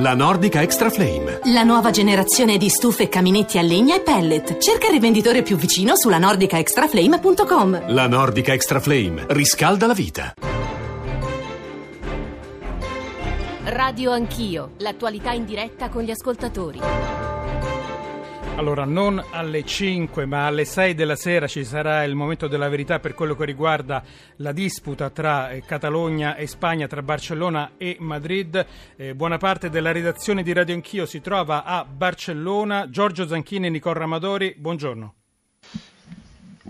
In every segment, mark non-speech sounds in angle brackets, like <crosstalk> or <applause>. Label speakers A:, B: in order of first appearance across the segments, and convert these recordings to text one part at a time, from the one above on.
A: La Nordica Extra Flame.
B: La nuova generazione di stufe e caminetti a legna e pellet. Cerca il rivenditore più vicino sulla nordicaextraflame.com.
A: La Nordica Extra Flame riscalda la vita.
C: Radio Anch'io, l'attualità in diretta con gli ascoltatori.
D: Allora, non alle 5 ma alle 6 della sera ci sarà il momento della verità per quello che riguarda la disputa tra eh, Catalogna e Spagna, tra Barcellona e Madrid. Eh, buona parte della redazione di Radio Anch'io si trova a Barcellona. Giorgio Zanchini e Nicole Ramadori, buongiorno.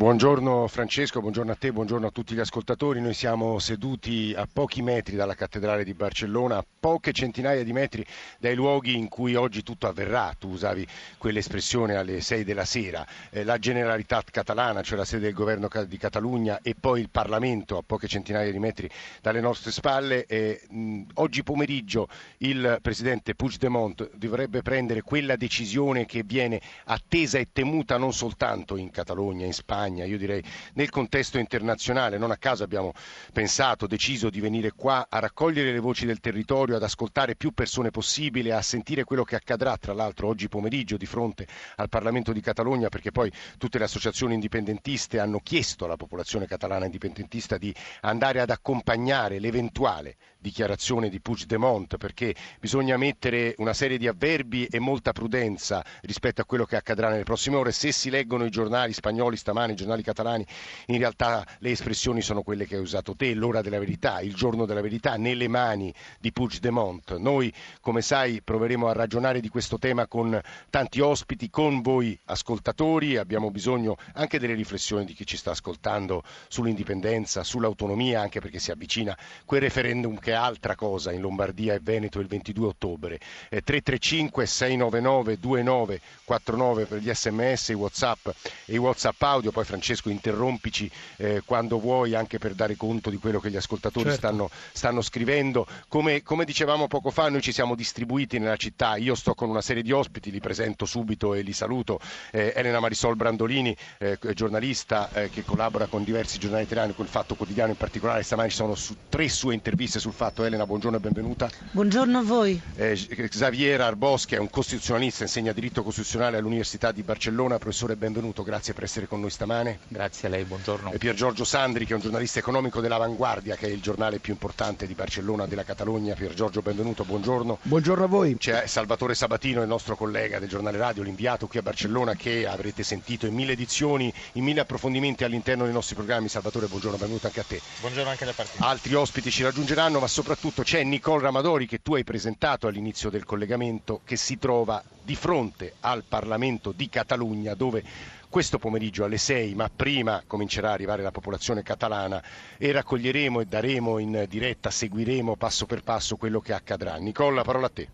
E: Buongiorno Francesco, buongiorno a te, buongiorno a tutti gli ascoltatori. Noi siamo seduti a pochi metri dalla cattedrale di Barcellona, a poche centinaia di metri dai luoghi in cui oggi tutto avverrà. Tu usavi quell'espressione alle 6 della sera. Eh, la Generalitat catalana, cioè la sede del governo di Catalogna e poi il Parlamento a poche centinaia di metri dalle nostre spalle. Eh, mh, oggi pomeriggio il presidente Puigdemont dovrebbe prendere quella decisione che viene attesa e temuta non soltanto in Catalogna, in Spagna, Spagna, io direi nel contesto internazionale. Non a caso abbiamo pensato, deciso di venire qua a raccogliere le voci del territorio, ad ascoltare più persone possibile, a sentire quello che accadrà, tra l'altro oggi pomeriggio di fronte al Parlamento di Catalogna, perché poi tutte le associazioni indipendentiste hanno chiesto alla popolazione catalana indipendentista di andare ad accompagnare l'eventuale dichiarazione di Puigdemont, perché bisogna mettere una serie di avverbi e molta prudenza rispetto a quello che accadrà nelle prossime ore. Se si leggono i giornali spagnoli stamani, i giornali catalani, in realtà le espressioni sono quelle che hai usato te, l'ora della verità, il giorno della verità, nelle mani di Puigdemont. Noi, come sai, proveremo a ragionare di questo tema con tanti ospiti, con voi ascoltatori, abbiamo bisogno anche delle riflessioni di chi ci sta ascoltando sull'indipendenza, sull'autonomia, anche perché si avvicina quel referendum che è altra cosa in Lombardia e Veneto il 22 ottobre. Eh, 335 699 2949 per gli sms, i whatsapp e i whatsapp audio, poi Francesco interrompici eh, quando vuoi anche per dare conto di quello che gli ascoltatori certo. stanno, stanno, scrivendo. Come, come, dicevamo poco fa, noi ci siamo distribuiti nella città, io sto con una serie di ospiti, li presento subito e li saluto. Eh, Elena Marisol Brandolini, eh, giornalista eh, che collabora con diversi giornali italiani, con il Fatto Quotidiano in particolare, stamani ci sono su, tre sue interviste sul fatto. Elena, buongiorno e benvenuta.
F: Buongiorno a voi.
E: Eh, Xavier Arboschi è un costituzionalista, insegna diritto costituzionale all'Università di Barcellona. Professore, benvenuto, grazie per essere con noi stamane.
G: Grazie a lei, buongiorno.
E: E Pier Giorgio Sandri, che è un giornalista economico dell'Avanguardia, che è il giornale più importante di Barcellona, della Catalogna. Pier Giorgio, benvenuto, buongiorno.
H: Buongiorno a voi.
E: C'è Salvatore Sabatino, il nostro collega del giornale radio, l'inviato qui a Barcellona, che avrete sentito in mille edizioni, in mille approfondimenti all'interno dei nostri programmi. Salvatore, buongiorno, benvenuto anche a te.
G: Buongiorno anche da parte.
E: Altri ospiti ci raggiungeranno, ma soprattutto c'è Nicole Ramadori che tu hai presentato all'inizio del collegamento che si trova di fronte al Parlamento di Catalogna dove questo pomeriggio alle 6, ma prima comincerà a arrivare la popolazione catalana e raccoglieremo e daremo in diretta, seguiremo passo per passo quello che accadrà. Nicola, parola a te.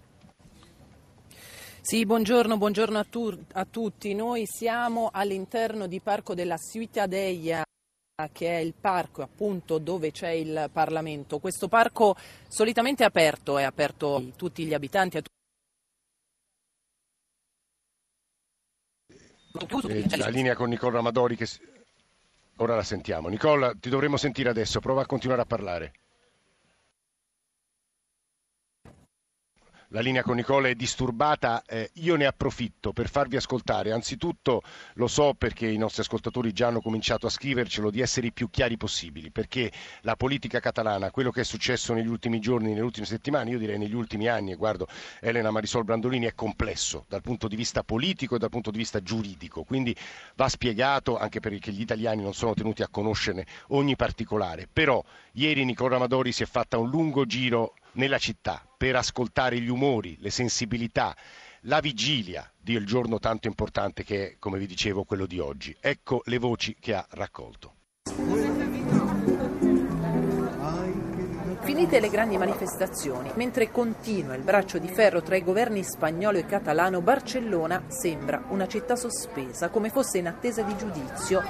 I: Sì, buongiorno, buongiorno a, tu, a tutti. Noi siamo all'interno di Parco della Ciutadella che è il parco appunto dove c'è il Parlamento. Questo parco solitamente è aperto, è aperto a tutti gli abitanti. A
E: eh, la linea con Nicola Amadori che ora la sentiamo. Nicola, ti dovremmo sentire adesso, prova a continuare a parlare. La linea con Nicola è disturbata, eh, io ne approfitto per farvi ascoltare. Anzitutto lo so perché i nostri ascoltatori già hanno cominciato a scrivercelo di essere i più chiari possibili, perché la politica catalana, quello che è successo negli ultimi giorni, nelle ultime settimane, io direi negli ultimi anni, e guardo Elena Marisol Brandolini, è complesso dal punto di vista politico e dal punto di vista giuridico, quindi va spiegato anche perché gli italiani non sono tenuti a conoscerne ogni particolare. Però ieri Nicola Amadori si è fatta un lungo giro nella città per ascoltare gli umori, le sensibilità, la vigilia del giorno tanto importante che è, come vi dicevo, quello di oggi. Ecco le voci che ha raccolto.
I: Finite le grandi manifestazioni, mentre continua il braccio di ferro tra i governi spagnolo e catalano, Barcellona sembra una città sospesa, come fosse in attesa di giudizio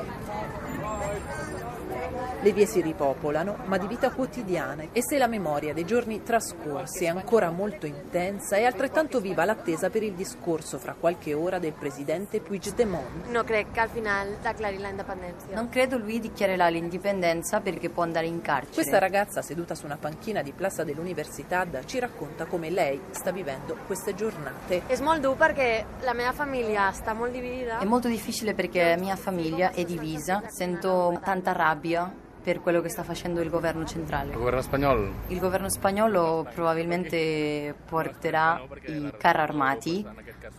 I: Le vie si ripopolano, ma di vita quotidiana. E se la memoria dei giorni trascorsi è ancora molto intensa, è altrettanto viva l'attesa per il discorso fra qualche ora del presidente Puigdemont.
C: No crec que al final declari la independenza.
E: Non credo lui dichiarerà l'indipendenza perché può andare in carcere.
I: Questa ragazza seduta su una panchina di Plaza dell'Università ci racconta come lei sta vivendo queste giornate.
C: És molt dur perquè la meva família està molt dividida.
E: È molto difficile perché mia famiglia è divisa, sento tanta rabbia per quello che sta facendo il governo centrale.
J: Il governo spagnolo?
E: Il governo spagnolo probabilmente porterà i carri armati.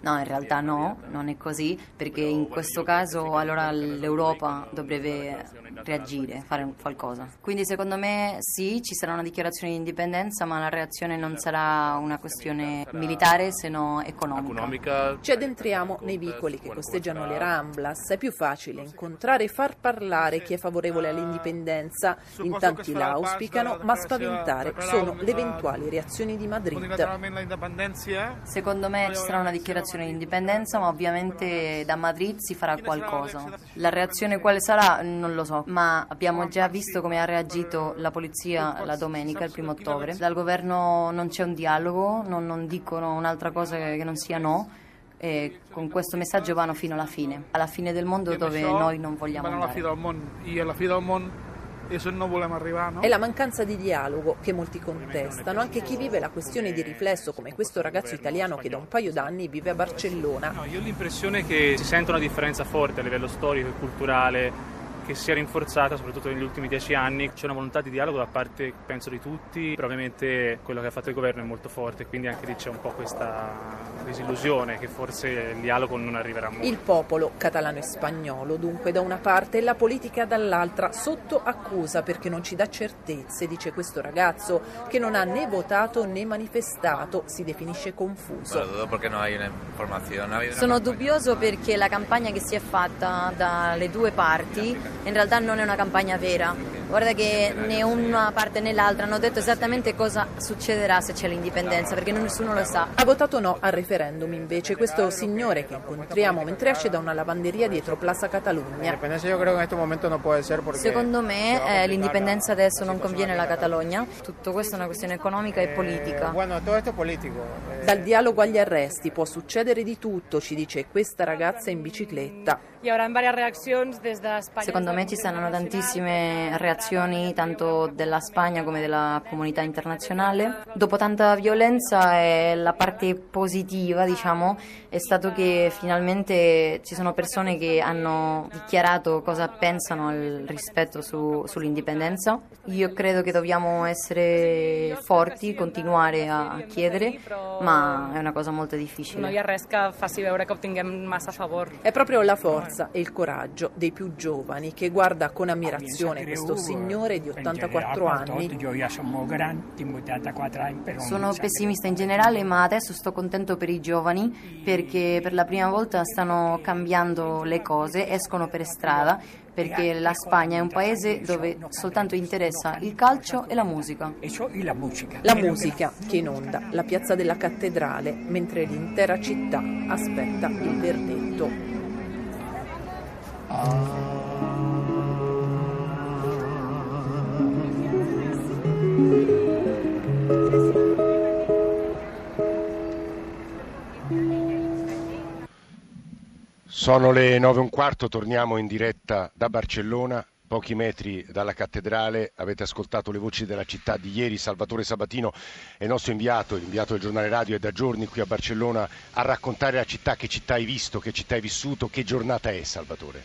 E: No, in realtà no, non è così, perché in questo caso allora l'Europa dovrebbe reagire, fare qualcosa. Quindi secondo me sì, ci sarà una dichiarazione di indipendenza, ma la reazione non sarà una questione militare, se no economica.
I: Ci addentriamo nei vicoli che costeggiano le Ramblas. È più facile incontrare e far parlare chi è favorevole all'indipendenza. In tanti la auspicano, ma spaventare sono le eventuali reazioni di Madrid.
E: Secondo me ci sarà una dichiarazione di indipendenza, ma ovviamente da Madrid si farà qualcosa. La reazione quale sarà non lo so, ma abbiamo già visto come ha reagito la polizia la domenica, il primo ottobre. Dal governo non c'è un dialogo, non, non dicono un'altra cosa che non sia no. E con questo messaggio vanno fino alla fine, alla fine del mondo dove noi non vogliamo andare.
K: E e se non vogliamo arrivare, no?
I: È la mancanza di dialogo che molti contestano, anche chi vive la questione di riflesso, come questo ragazzo italiano che da un paio d'anni vive a Barcellona.
L: No, io ho l'impressione che si senta una differenza forte a livello storico e culturale che si è rinforzata soprattutto negli ultimi dieci anni. C'è una volontà di dialogo da parte, penso, di tutti, però ovviamente quello che ha fatto il governo è molto forte, quindi anche lì c'è un po' questa disillusione che forse il dialogo non arriverà mai.
I: Il popolo catalano e spagnolo, dunque, da una parte e la politica dall'altra, sotto accusa perché non ci dà certezze, dice questo ragazzo, che non ha né votato né manifestato, si definisce confuso.
E: Sono dubbioso perché la campagna che si è fatta dalle due parti in realtà non è una campagna vera. Guarda che né una parte né l'altra hanno detto esattamente cosa succederà se c'è l'indipendenza, perché nessuno lo sa.
I: Ha votato no al referendum invece questo signore che incontriamo mentre esce da una lavanderia dietro Plaza
K: porque
E: Secondo me eh, l'indipendenza adesso non conviene alla Catalogna, tutto questo è una questione economica e politica.
K: es político. Eh,
I: Dal dialogo agli arresti può succedere di tutto, ci dice questa ragazza in bicicletta.
E: Secondo me ci saranno tantissime reazioni tanto della Spagna come della comunità internazionale. Dopo tanta violenza eh, la parte positiva, diciamo, è stato che finalmente ci sono persone che hanno dichiarato cosa pensano al rispetto su- sull'indipendenza. Io credo che dobbiamo essere forti, continuare a chiedere, ma è una cosa molto difficile.
C: No hi ha res que faci veure que obtinguem massa favor.
I: È proprio la forza e il coraggio dei più giovani che guarda con ammirazione questo signore di 84 anni.
E: Sono pessimista in generale, ma adesso sto contento per i giovani perché per la prima volta stanno cambiando le cose, escono per strada perché la Spagna è un paese dove soltanto interessa il calcio e la musica.
I: La musica che inonda la piazza della cattedrale mentre l'intera città aspetta il verdetto.
M: Sono le nove e un quarto, torniamo in diretta da Barcellona, pochi metri dalla cattedrale. Avete ascoltato le voci della città di ieri. Salvatore Sabatino è il nostro inviato, l'inviato del giornale radio, è da giorni qui a Barcellona a raccontare la città. Che città hai visto, che città hai vissuto, che giornata è, Salvatore?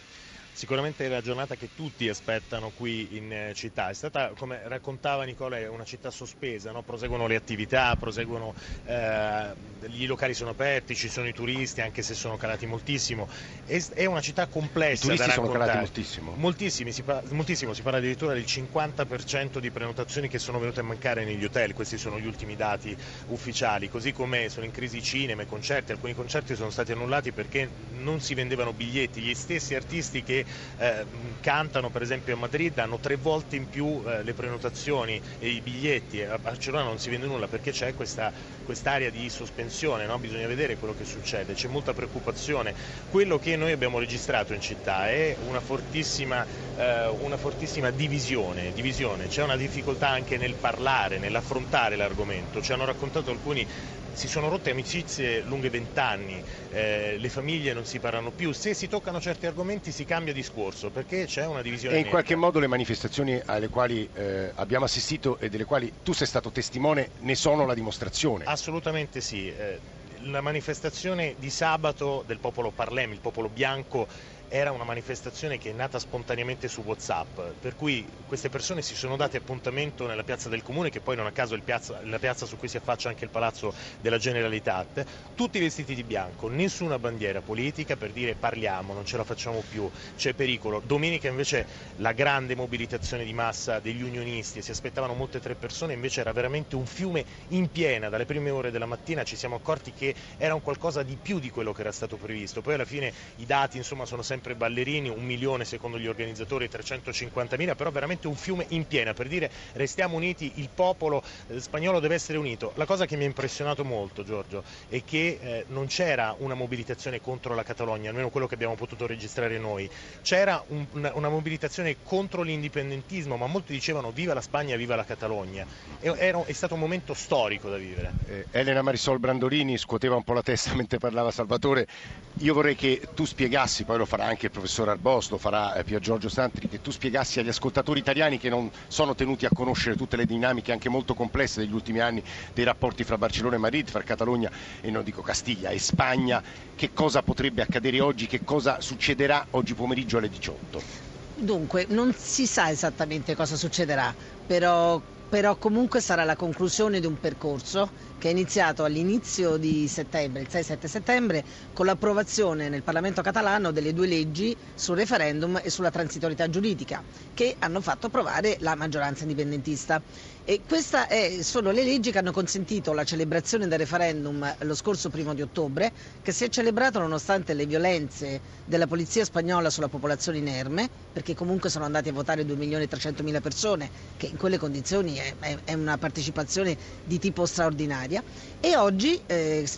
N: Sicuramente è la giornata che tutti aspettano qui in eh, città. È stata, come raccontava Nicola, è una città sospesa, no? proseguono le attività, proseguono, eh, i locali sono aperti, ci sono i turisti, anche se sono calati moltissimo. È, è una città complessa
M: turisti
N: da
M: sono calati
N: raccontare.
M: moltissimo.
N: Moltissimi, si, pa- moltissimo, si parla addirittura del 50% di prenotazioni che sono venute a mancare negli hotel, questi sono gli ultimi dati ufficiali, così come sono in crisi cinema e concerti, alcuni concerti sono stati annullati perché non si vendevano biglietti, gli stessi artisti che eh, cantano per esempio a Madrid hanno tre volte in più eh, le prenotazioni e i biglietti, a Barcellona non si vende nulla perché c'è questa, quest'area di sospensione, no? bisogna vedere quello che succede, c'è molta preoccupazione. Quello che noi abbiamo registrato in città è una fortissima, eh, una fortissima divisione, divisione, c'è una difficoltà anche nel parlare, nell'affrontare l'argomento, ci hanno raccontato alcuni si sono rotte amicizie lunghe vent'anni, eh, le famiglie non si parlano più, se si toccano certi argomenti si cambia discorso perché c'è una divisione.
E: E in
N: netta.
E: qualche modo le manifestazioni alle quali eh, abbiamo assistito e delle quali tu sei stato testimone ne sono la dimostrazione?
N: Assolutamente sì. Eh, la manifestazione di sabato del popolo Parlem, il popolo bianco, era una manifestazione che è nata spontaneamente su Whatsapp, per cui queste persone si sono date appuntamento nella piazza del comune, che poi non a caso è piazza, la piazza su cui si affaccia anche il palazzo della Generalitat, tutti vestiti di bianco, nessuna bandiera politica per dire parliamo, non ce la facciamo più, c'è pericolo. Domenica invece la grande mobilitazione di massa degli unionisti, si aspettavano molte tre persone, invece era veramente un fiume in piena, dalle prime ore della mattina ci siamo accorti che era un qualcosa di più di quello che era stato previsto, poi alla fine i dati insomma sono sempre ballerini, un milione secondo gli organizzatori, 350 mila, però veramente un fiume in piena per dire restiamo uniti, il popolo eh, spagnolo deve essere unito. La cosa che mi ha impressionato molto Giorgio è che eh, non c'era una mobilitazione contro la Catalogna, almeno quello che abbiamo potuto registrare noi, c'era un, una, una, mobilitazione contro l'indipendentismo, ma molti dicevano viva la Spagna, viva la Catalogna. E, era, è stato un momento storico da vivere.
E: Eh, Elena Marisol Brandolini scuoteva un po' la testa <laughs> mentre parlava Salvatore, io vorrei che tu spiegassi, poi lo farà anche il professor Arbos, lo farà eh, Pier Giorgio Santri, che tu spiegassi agli ascoltatori italiani che non sono tenuti a conoscere tutte le dinamiche anche molto complesse degli ultimi anni dei rapporti fra Barcellona e Madrid, fra Catalogna e non dico Castiglia e Spagna, che cosa potrebbe accadere oggi, che cosa succederà oggi pomeriggio alle 18?
O: Dunque, non si sa esattamente cosa succederà, però, però comunque sarà la conclusione di un percorso che è iniziato all'inizio di settembre, il 6-7 settembre, con l'approvazione nel Parlamento catalano delle due leggi sul referendum e sulla transitorietà giuridica, che hanno fatto approvare la maggioranza indipendentista. E queste sono le leggi che hanno consentito la celebrazione del referendum lo scorso primo di ottobre, che si è celebrato nonostante le violenze della polizia spagnola sulla popolazione inerme, perché comunque sono andati a votare 2 milioni e 300 mila persone, che in quelle condizioni è, è, una partecipazione di tipo straordinario e oggi, eh,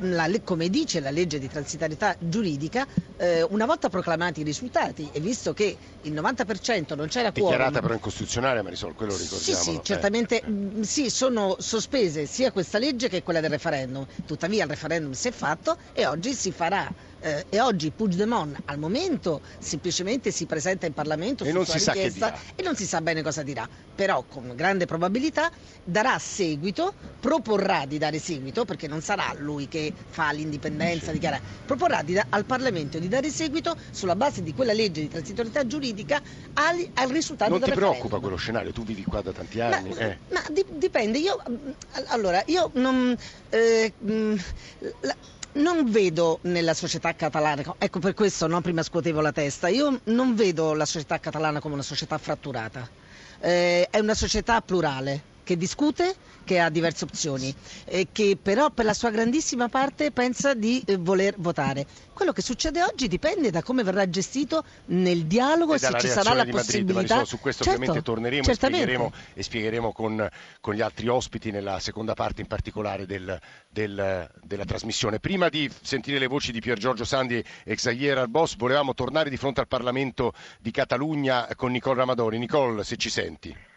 O: la, come dice la legge di transitarietà giuridica, eh, una volta proclamati i risultati e visto che il 90% non c'era quorum...
E: Dichiarata però incostituzionale Marisol, quello ricordiamo.
O: Sì, sì, certamente eh. sì, sono sospese sia questa legge che quella del referendum, tuttavia il referendum si è fatto e oggi si farà eh, e oggi Puigdemont al momento semplicemente si presenta in Parlamento
E: e
O: su
E: non
O: sua
E: si
O: richiesta e non si sa bene cosa dirà, però con grande probabilità darà seguito, proporrà di dare seguito, perché non sarà lui che fa l'indipendenza, dichiara, proporrà da, al Parlamento di dare seguito sulla base di quella legge di transitorietà giuridica al, al risultato
E: non
O: del
E: ti
O: referendum.
E: preoccupa quello scenario? Tu vivi qua da tanti anni.
O: Ma,
E: eh.
O: ma di, dipende, io allora io non eh, la, non vedo nella società catalana, ecco per questo no, prima scuotevo la testa, io non vedo la società catalana come una società fratturata, eh, è una società plurale che discute, che ha diverse opzioni, eh, che però per la sua grandissima parte pensa di eh, voler votare. Quello che succede oggi dipende da come verrà gestito nel dialogo e se ci sarà la
E: di
O: possibilità.
E: Marisol, su questo
O: certo,
E: ovviamente torneremo e spiegheremo, e spiegheremo con, con, gli altri ospiti nella seconda parte in particolare del, del, della trasmissione. Prima di sentire le voci di Pier Giorgio Sandi e Xavier Arbos, volevamo tornare di fronte al Parlamento di Catalogna con Nicole Ramadori. Nicole, se ci senti.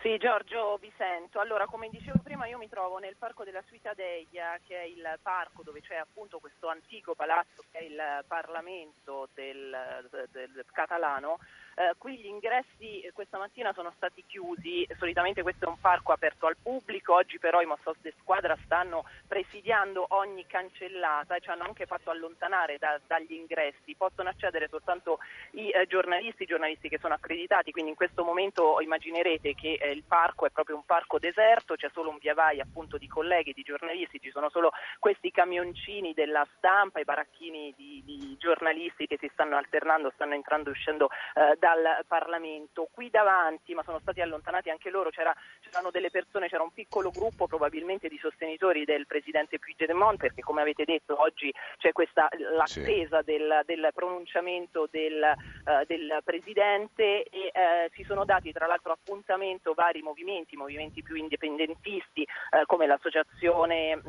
P: Sì, Giorgio, vi sento. Allora, come dicevo prima, io mi trovo nel parco della Suitadeia, che è il parco dove c'è appunto questo antico palazzo che è il Parlamento del, del, del catalano. Eh, qui gli ingressi questa mattina sono stati chiusi, solitamente questo è un parco aperto al pubblico, oggi però i Mossos de Squadra stanno presidiando ogni cancellata e ci hanno anche fatto allontanare da, dagli ingressi, possono accedere soltanto i eh, giornalisti, i giornalisti che sono accreditati, quindi in questo momento immaginerete che eh, il parco è proprio un parco deserto, c'è solo un via vai appunto di colleghi, di giornalisti, ci sono solo questi camioncini della stampa, i baracchini di, di giornalisti che si stanno alternando, stanno entrando e uscendo eh, da dal Parlamento. Qui davanti, ma sono stati allontanati anche loro, c'era, c'erano delle persone, c'era un piccolo gruppo probabilmente di sostenitori del presidente Puigdemont, perché come avete detto oggi c'è questa l'attesa sì. del, del, pronunciamento del, uh, del presidente e uh, si sono dati tra l'altro appuntamento vari movimenti, movimenti più indipendentisti uh, come l'associazione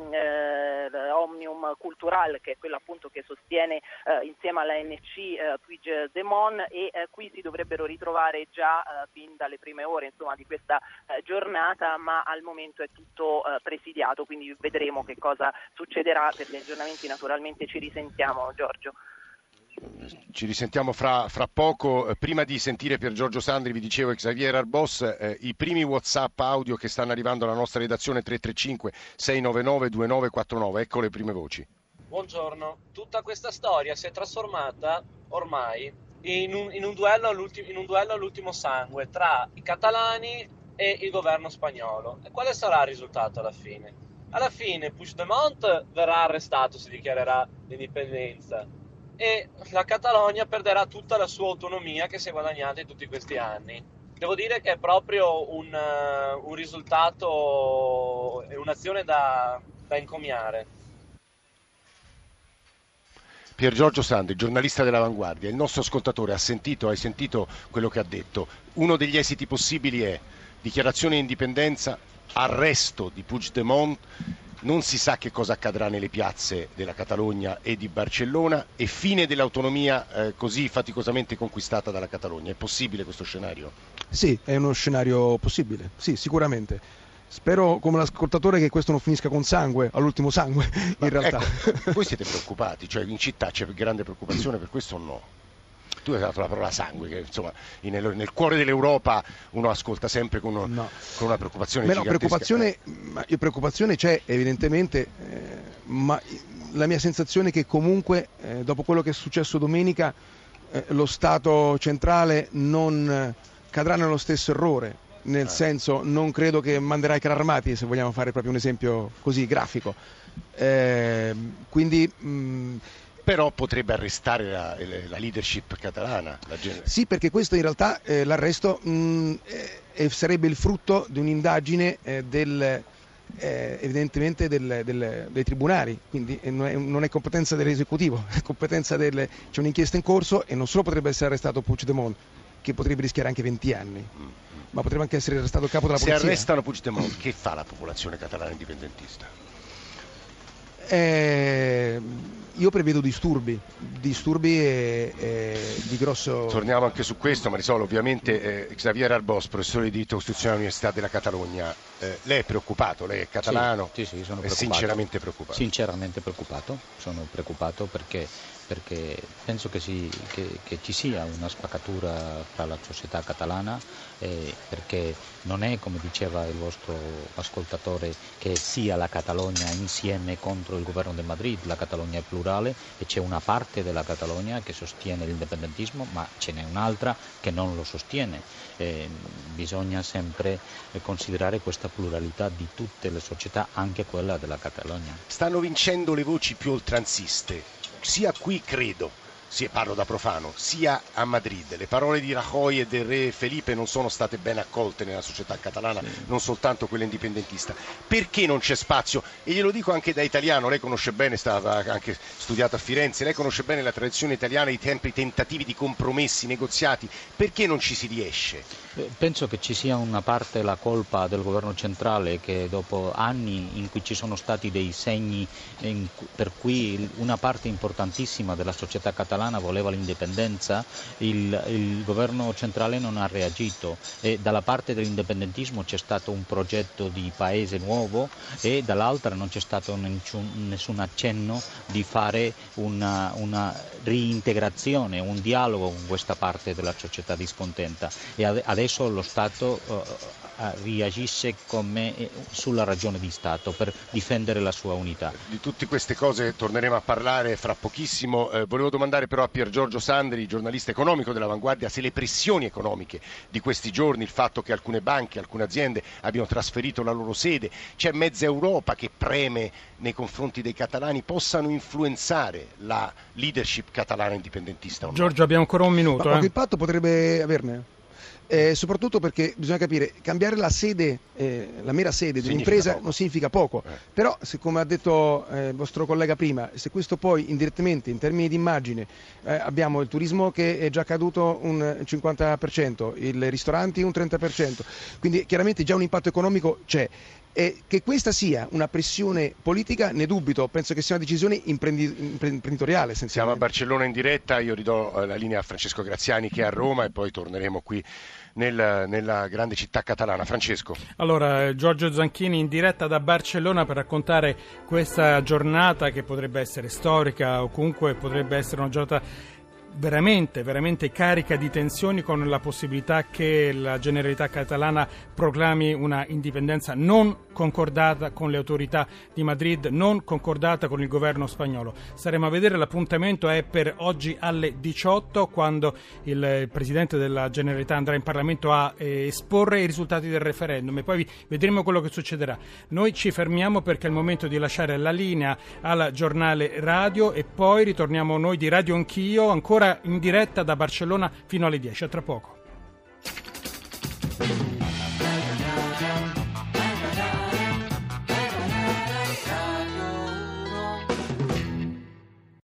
P: Omnium Cultural, che è quella appunto che sostiene insieme all'ANC uh, Puigdemont e qui si dovrebbero ritrovare già fin dalle prime ore insomma, di questa giornata, ma al momento è tutto presidiato, quindi vedremo che cosa succederà per gli aggiornamenti naturalmente ci risentiamo Giorgio.
E: Ci risentiamo fra, fra, poco. Prima di sentire per Giorgio Sandri, vi dicevo Xavier Arbos, eh, i primi WhatsApp audio che stanno arrivando alla nostra redazione 335 699 2949. Ecco le prime voci.
Q: Buongiorno, tutta questa storia si è trasformata ormai in un, in un, duello, in un duello all'ultimo sangue tra i catalani e il governo spagnolo. E quale sarà il risultato alla fine? Alla fine Puigdemont verrà arrestato, si dichiarerà l'indipendenza e la Catalogna perderà tutta la sua autonomia che si è guadagnata in tutti questi anni. Devo dire che è proprio un, uh, un risultato un'azione da, da encomiare.
E: Pier Giorgio Sandri, giornalista dell'Avanguardia, il nostro ascoltatore ha sentito, hai sentito quello che ha detto. Uno degli esiti possibili è dichiarazione di indipendenza, arresto di Puigdemont, non si sa che cosa accadrà nelle piazze della Catalogna e di Barcellona e fine dell'autonomia eh, così faticosamente conquistata dalla Catalogna. È possibile questo scenario?
R: Sì, è uno scenario possibile, sì, sicuramente. Spero come l'ascoltatore che questo non finisca con sangue, all'ultimo sangue, in realtà.
E: Ecco, <laughs> voi siete preoccupati, cioè in città c'è grande preoccupazione per questo o no? tu hai dato la parola sangue, che insomma nel, nel cuore dell'Europa uno ascolta sempre con, uno, no. con una preoccupazione
R: Beh, no, preoccupazione, preoccupazione, c'è evidentemente, eh, ma la mia sensazione è che comunque eh, dopo quello che è successo domenica eh, lo Stato centrale non cadrà nello stesso errore nel eh. senso non credo che manderà i carri armati se vogliamo fare proprio un esempio così grafico eh, quindi mh,
E: però potrebbe arrestare la, la leadership catalana. La
R: sì, perché questo in realtà eh, l'arresto mh, eh, sarebbe il frutto di un'indagine eh, del, eh, evidentemente del, del, dei tribunali, quindi non è, non è competenza dell'esecutivo, <laughs> è competenza del, c'è un'inchiesta in corso e non solo potrebbe essere arrestato Puigdemont, che potrebbe rischiare anche 20 anni. Mm, mm. Ma potrebbe anche essere arrestato il capo della polizia.
E: Se arrestano Puigdemont, che fa la popolazione catalana indipendentista?
R: Eh, io prevedo disturbi, disturbi e, e di grosso...
E: Torniamo anche su questo, Marisol, ovviamente eh, Xavier Arbos, professore di diritto costituzionale all'Università della Catalogna, eh, lei è preoccupato, lei è catalano,
S: sì, sì, sì, sono
E: è sinceramente preoccupato.
S: Sinceramente preoccupato, sono preoccupato perché perché penso che, si, che, che, ci sia una spaccatura tra la società catalana eh, perché non è come diceva il vostro ascoltatore che sia la Catalogna insieme contro il governo di Madrid, la Catalogna è plurale e c'è una parte della Catalogna che sostiene l'indipendentismo ma ce n'è un'altra che non lo sostiene. Eh, bisogna sempre considerare questa pluralità di tutte le società, anche quella della Catalogna.
E: Stanno vincendo le voci più oltranziste sia qui credo sì, parlo da profano, sia a Madrid. Le parole di Rajoy e del re Felipe non sono state ben accolte nella società catalana, non soltanto quella indipendentista. Perché non c'è spazio? E glielo dico anche da italiano, lei conosce bene, è stata anche studiata a Firenze, lei conosce bene la tradizione italiana, i tempi, i tentativi di compromessi, negoziati. Perché non ci si riesce?
S: Eh, penso che ci sia una parte la colpa del governo centrale che dopo anni in cui ci sono stati dei segni per cui una parte importantissima della società catalana catalana voleva l'indipendenza, il, il, governo centrale non ha reagito e dalla parte dell'indipendentismo c'è stato un progetto di paese nuovo e dall'altra non c'è stato nessun, nessun accenno di fare una, una, reintegrazione, un dialogo con questa parte della società discontenta e adesso lo Stato uh, reagisse come eh, sulla ragione di Stato per difendere la sua unità.
E: Di tutte queste cose torneremo a parlare fra pochissimo. Eh, volevo domandare però a Pier Giorgio Sandri, giornalista economico dell'Avanguardia, se le pressioni economiche di questi giorni, il fatto che alcune banche, alcune aziende abbiano trasferito la loro sede, c'è mezza Europa che preme nei confronti dei catalani, possano influenzare la leadership catalana indipendentista.
D: Giorgio, abbiamo ancora un minuto.
R: Ma
D: eh?
R: che impatto potrebbe averne? Eh, soprattutto perché bisogna capire, cambiare la sede, eh, la mera sede dell'impresa non significa poco, eh. però se, come ha detto eh, il vostro collega prima, se questo poi indirettamente in termini di immagine eh, abbiamo il turismo che è già caduto un 50%, i ristoranti un 30%, quindi chiaramente già un impatto economico c'è. E che questa sia una pressione politica ne dubito, penso che sia una decisione imprenditoriale.
E: Siamo a Barcellona in diretta, io ridò la linea a Francesco Graziani che è a Roma e poi torneremo qui nel, nella grande città catalana. Francesco.
D: Allora, eh, Giorgio Zanchini in diretta da Barcellona per raccontare questa giornata che potrebbe essere storica o comunque potrebbe essere una giornata veramente, veramente carica di tensioni con la possibilità che la Generalità catalana proclami una indipendenza non concordata con le autorità di Madrid, non concordata con il governo spagnolo. Staremo a vedere, l'appuntamento è per oggi alle 18 quando il Presidente della Generalità andrà in Parlamento a eh, esporre i risultati del referendum e poi vedremo quello che succederà. Noi ci fermiamo perché è il momento di lasciare la linea al giornale radio e poi ritorniamo noi di Radio Anch'io ancora in diretta da Barcellona fino alle 10. A tra poco.